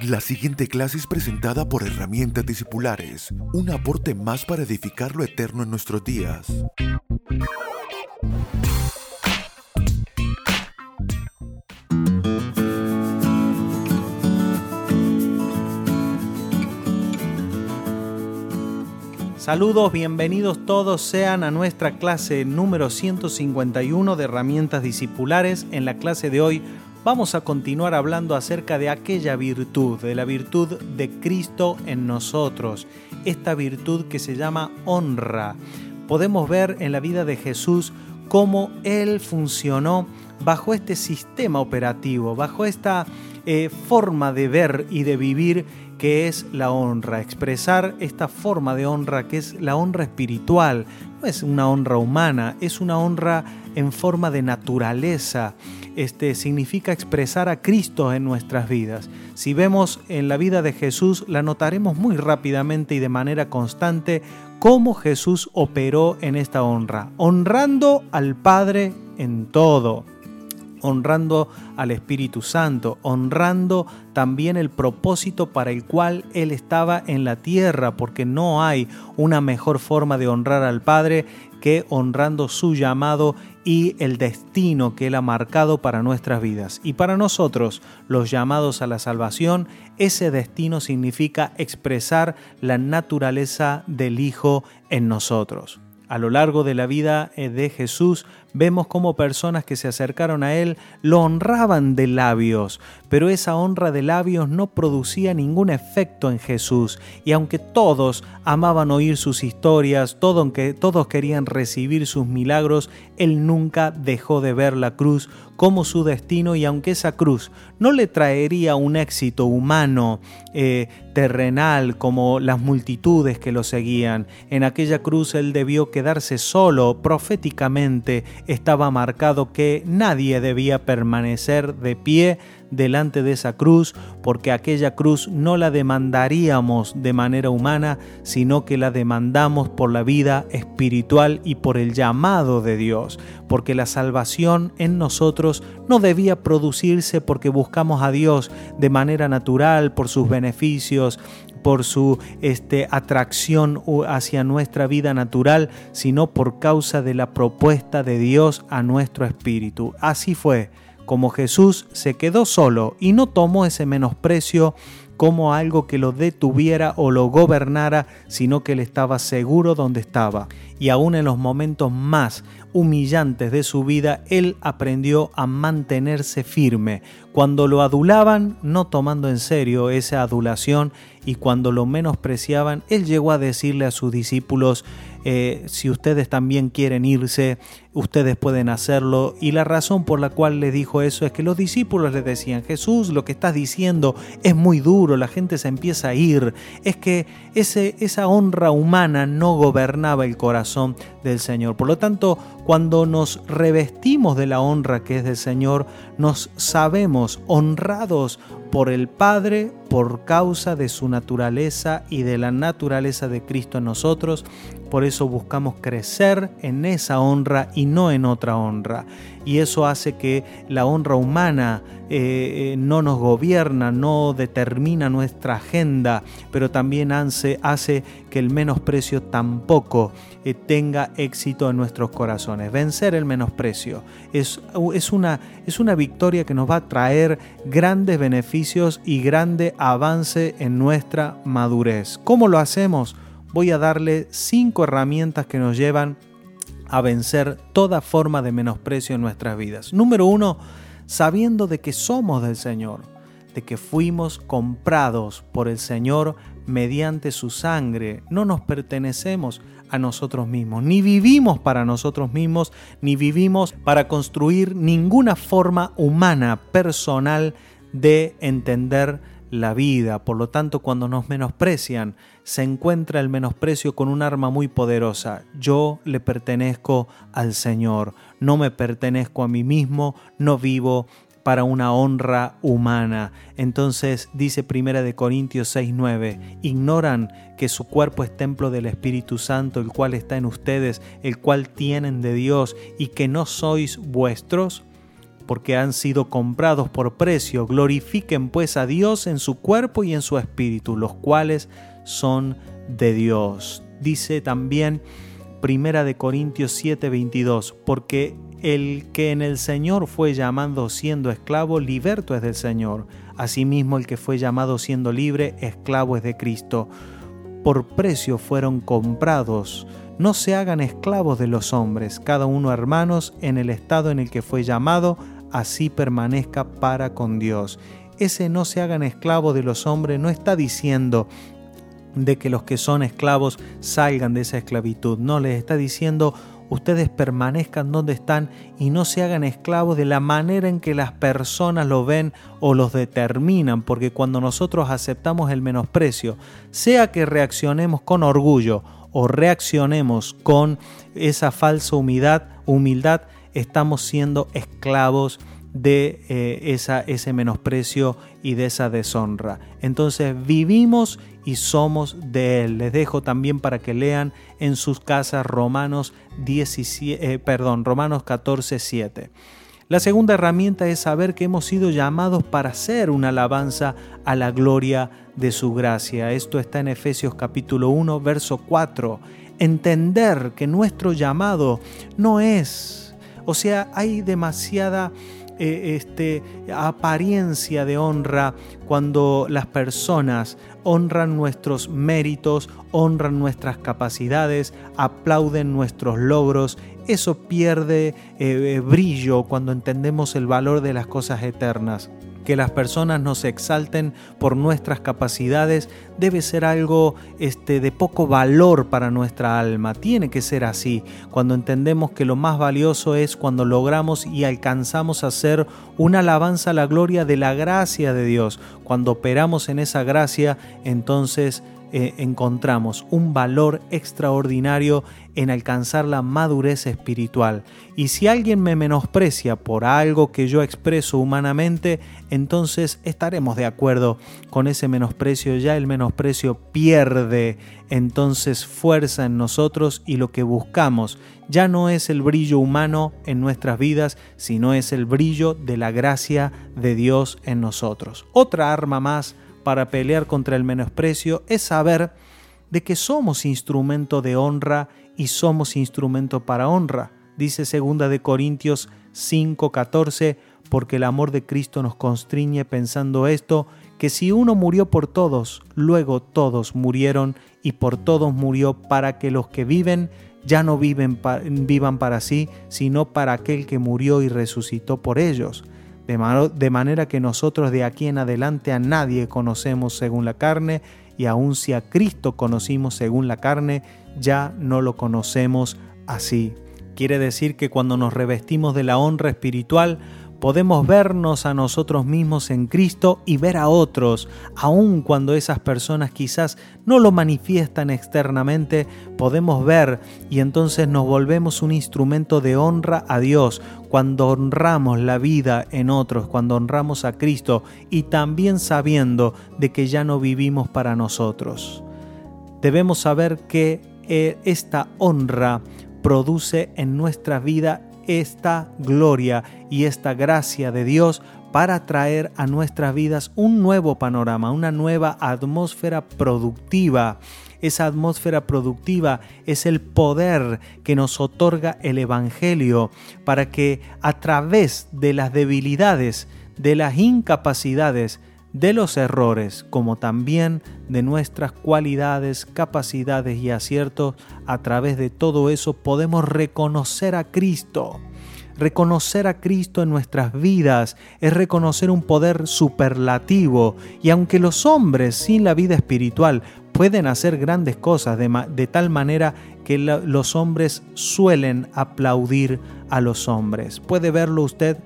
La siguiente clase es presentada por Herramientas Discipulares, un aporte más para edificar lo eterno en nuestros días. Saludos, bienvenidos todos sean a nuestra clase número 151 de herramientas discipulares. En la clase de hoy vamos a continuar hablando acerca de aquella virtud, de la virtud de Cristo en nosotros, esta virtud que se llama honra. Podemos ver en la vida de Jesús cómo Él funcionó bajo este sistema operativo, bajo esta eh, forma de ver y de vivir que es la honra, expresar esta forma de honra que es la honra espiritual, no es una honra humana, es una honra en forma de naturaleza. Este significa expresar a Cristo en nuestras vidas. Si vemos en la vida de Jesús, la notaremos muy rápidamente y de manera constante cómo Jesús operó en esta honra, honrando al Padre en todo honrando al Espíritu Santo, honrando también el propósito para el cual Él estaba en la tierra, porque no hay una mejor forma de honrar al Padre que honrando su llamado y el destino que Él ha marcado para nuestras vidas. Y para nosotros, los llamados a la salvación, ese destino significa expresar la naturaleza del Hijo en nosotros. A lo largo de la vida eh, de Jesús vemos como personas que se acercaron a Él lo honraban de labios, pero esa honra de labios no producía ningún efecto en Jesús. Y aunque todos amaban oír sus historias, todos querían recibir sus milagros, Él nunca dejó de ver la cruz como su destino y aunque esa cruz no le traería un éxito humano, eh, terrenal, como las multitudes que lo seguían, en aquella cruz Él debió quedarse solo proféticamente estaba marcado que nadie debía permanecer de pie delante de esa cruz, porque aquella cruz no la demandaríamos de manera humana, sino que la demandamos por la vida espiritual y por el llamado de Dios, porque la salvación en nosotros no debía producirse porque buscamos a Dios de manera natural, por sus beneficios, por su este, atracción hacia nuestra vida natural, sino por causa de la propuesta de Dios a nuestro espíritu. Así fue como Jesús se quedó solo y no tomó ese menosprecio como algo que lo detuviera o lo gobernara, sino que él estaba seguro donde estaba. Y aún en los momentos más humillantes de su vida, él aprendió a mantenerse firme. Cuando lo adulaban, no tomando en serio esa adulación, y cuando lo menospreciaban, él llegó a decirle a sus discípulos, eh, si ustedes también quieren irse, ustedes pueden hacerlo. Y la razón por la cual le dijo eso es que los discípulos le decían, Jesús, lo que estás diciendo es muy duro, la gente se empieza a ir. Es que ese, esa honra humana no gobernaba el corazón del Señor. Por lo tanto, cuando nos revestimos de la honra que es del Señor, nos sabemos honrados por el Padre por causa de su naturaleza y de la naturaleza de Cristo en nosotros. Por eso buscamos crecer en esa honra no en otra honra. Y eso hace que la honra humana eh, eh, no nos gobierna, no determina nuestra agenda, pero también hace, hace que el menosprecio tampoco eh, tenga éxito en nuestros corazones. Vencer el menosprecio es, es, una, es una victoria que nos va a traer grandes beneficios y grande avance en nuestra madurez. ¿Cómo lo hacemos? Voy a darle cinco herramientas que nos llevan a vencer toda forma de menosprecio en nuestras vidas. Número uno, sabiendo de que somos del Señor, de que fuimos comprados por el Señor mediante su sangre. No nos pertenecemos a nosotros mismos, ni vivimos para nosotros mismos, ni vivimos para construir ninguna forma humana, personal de entender la vida. Por lo tanto, cuando nos menosprecian, se encuentra el menosprecio con un arma muy poderosa. Yo le pertenezco al Señor, no me pertenezco a mí mismo, no vivo para una honra humana. Entonces dice Primera de Corintios 6:9, ignoran que su cuerpo es templo del Espíritu Santo, el cual está en ustedes, el cual tienen de Dios y que no sois vuestros porque han sido comprados por precio. Glorifiquen pues a Dios en su cuerpo y en su espíritu, los cuales son de Dios. Dice también Primera de Corintios 7:22, porque el que en el Señor fue llamado siendo esclavo, liberto es del Señor. Asimismo, el que fue llamado siendo libre, esclavo es de Cristo. Por precio fueron comprados. No se hagan esclavos de los hombres, cada uno hermanos, en el estado en el que fue llamado, así permanezca para con Dios. Ese no se hagan esclavos de los hombres no está diciendo de que los que son esclavos salgan de esa esclavitud. No, les está diciendo ustedes permanezcan donde están y no se hagan esclavos de la manera en que las personas lo ven o los determinan, porque cuando nosotros aceptamos el menosprecio, sea que reaccionemos con orgullo o reaccionemos con esa falsa humildad, estamos siendo esclavos de eh, esa, ese menosprecio y de esa deshonra. Entonces vivimos y somos de Él. Les dejo también para que lean en sus casas Romanos, 17, eh, perdón, Romanos 14, 7. La segunda herramienta es saber que hemos sido llamados para hacer una alabanza a la gloria de su gracia. Esto está en Efesios capítulo 1, verso 4. Entender que nuestro llamado no es, o sea, hay demasiada eh, este, apariencia de honra cuando las personas honran nuestros méritos, honran nuestras capacidades, aplauden nuestros logros. Eso pierde eh, eh, brillo cuando entendemos el valor de las cosas eternas que las personas nos exalten por nuestras capacidades debe ser algo este, de poco valor para nuestra alma. Tiene que ser así, cuando entendemos que lo más valioso es cuando logramos y alcanzamos a ser una alabanza a la gloria de la gracia de Dios. Cuando operamos en esa gracia, entonces eh, encontramos un valor extraordinario en alcanzar la madurez espiritual. Y si alguien me menosprecia por algo que yo expreso humanamente, entonces estaremos de acuerdo con ese menosprecio. Ya el menosprecio pierde entonces fuerza en nosotros y lo que buscamos ya no es el brillo humano en nuestras vidas, sino es el brillo de la gracia de Dios en nosotros. Otra arma más para pelear contra el menosprecio es saber de que somos instrumento de honra y somos instrumento para honra. Dice 2 de Corintios 5:14, porque el amor de Cristo nos constriñe pensando esto, que si uno murió por todos, luego todos murieron y por todos murió para que los que viven ya no viven vivan para sí, sino para aquel que murió y resucitó por ellos de, manera que nosotros de aquí en adelante a nadie conocemos según la carne, y aun si a Cristo conocimos según la carne, ya no lo conocemos así. Quiere decir que cuando nos revestimos de la honra espiritual, podemos vernos a nosotros mismos en Cristo y ver a otros, aun cuando esas personas quizás no lo manifiestan externamente, podemos ver y entonces nos volvemos un instrumento de honra a Dios cuando honramos la vida en otros, cuando honramos a Cristo y también sabiendo de que ya no vivimos para nosotros. Debemos saber que eh, esta honra produce en nuestra vida esta gloria y esta gracia de Dios para traer a nuestras vidas un nuevo panorama, una nueva atmósfera productiva. Esa atmósfera productiva es el poder que nos otorga el Evangelio para que a través de las debilidades, de las incapacidades, de los errores, como también de nuestras cualidades, capacidades y aciertos, a través de todo eso podemos reconocer a Cristo. Reconocer a Cristo en nuestras vidas es reconocer un poder superlativo y aunque los hombres sin la vida espiritual pueden hacer grandes cosas de, tal manera que los hombres suelen aplaudir a los hombres. ¿Puede verlo usted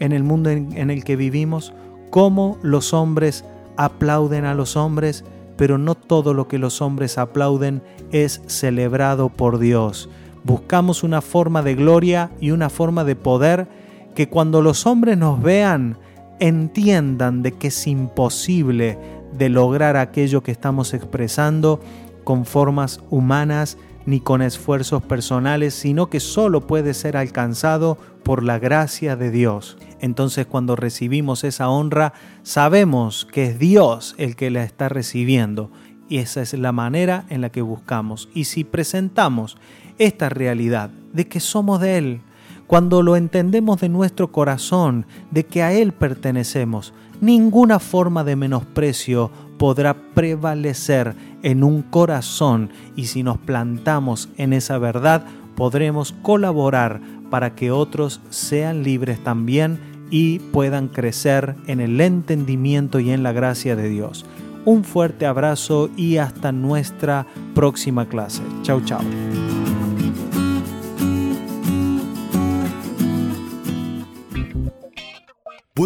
en el mundo en el que vivimos? Cómo los hombres aplauden a los hombres, pero no todo lo que los hombres aplauden es celebrado por Dios. Buscamos una forma de gloria y una forma de poder que cuando los hombres nos vean entiendan de que es imposible de lograr aquello que estamos expresando con formas humanas ni con esfuerzos personales, sino que solo puede ser alcanzado por la gracia de Dios. Entonces cuando recibimos esa honra, sabemos que es Dios el que la está recibiendo y esa es la manera en la que buscamos. Y si presentamos esta realidad de que somos de Él, cuando lo entendemos de nuestro corazón, de que a Él pertenecemos, ninguna forma de menosprecio podrá prevalecer en un corazón y si nos plantamos en esa verdad, podremos colaborar para que otros sean libres también y puedan crecer en el entendimiento y en la gracia de Dios. Un fuerte abrazo y hasta nuestra próxima clase. Chau, chau.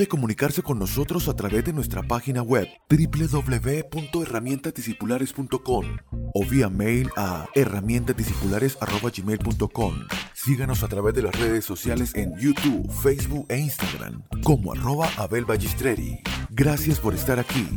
Puede comunicarse con nosotros a través de nuestra página web www.herramientadiscipulares.com o vía mail a herramientadiscipulares.gmail.com. Síganos a través de las redes sociales en YouTube, Facebook e Instagram como arroba Abel Gracias por estar aquí.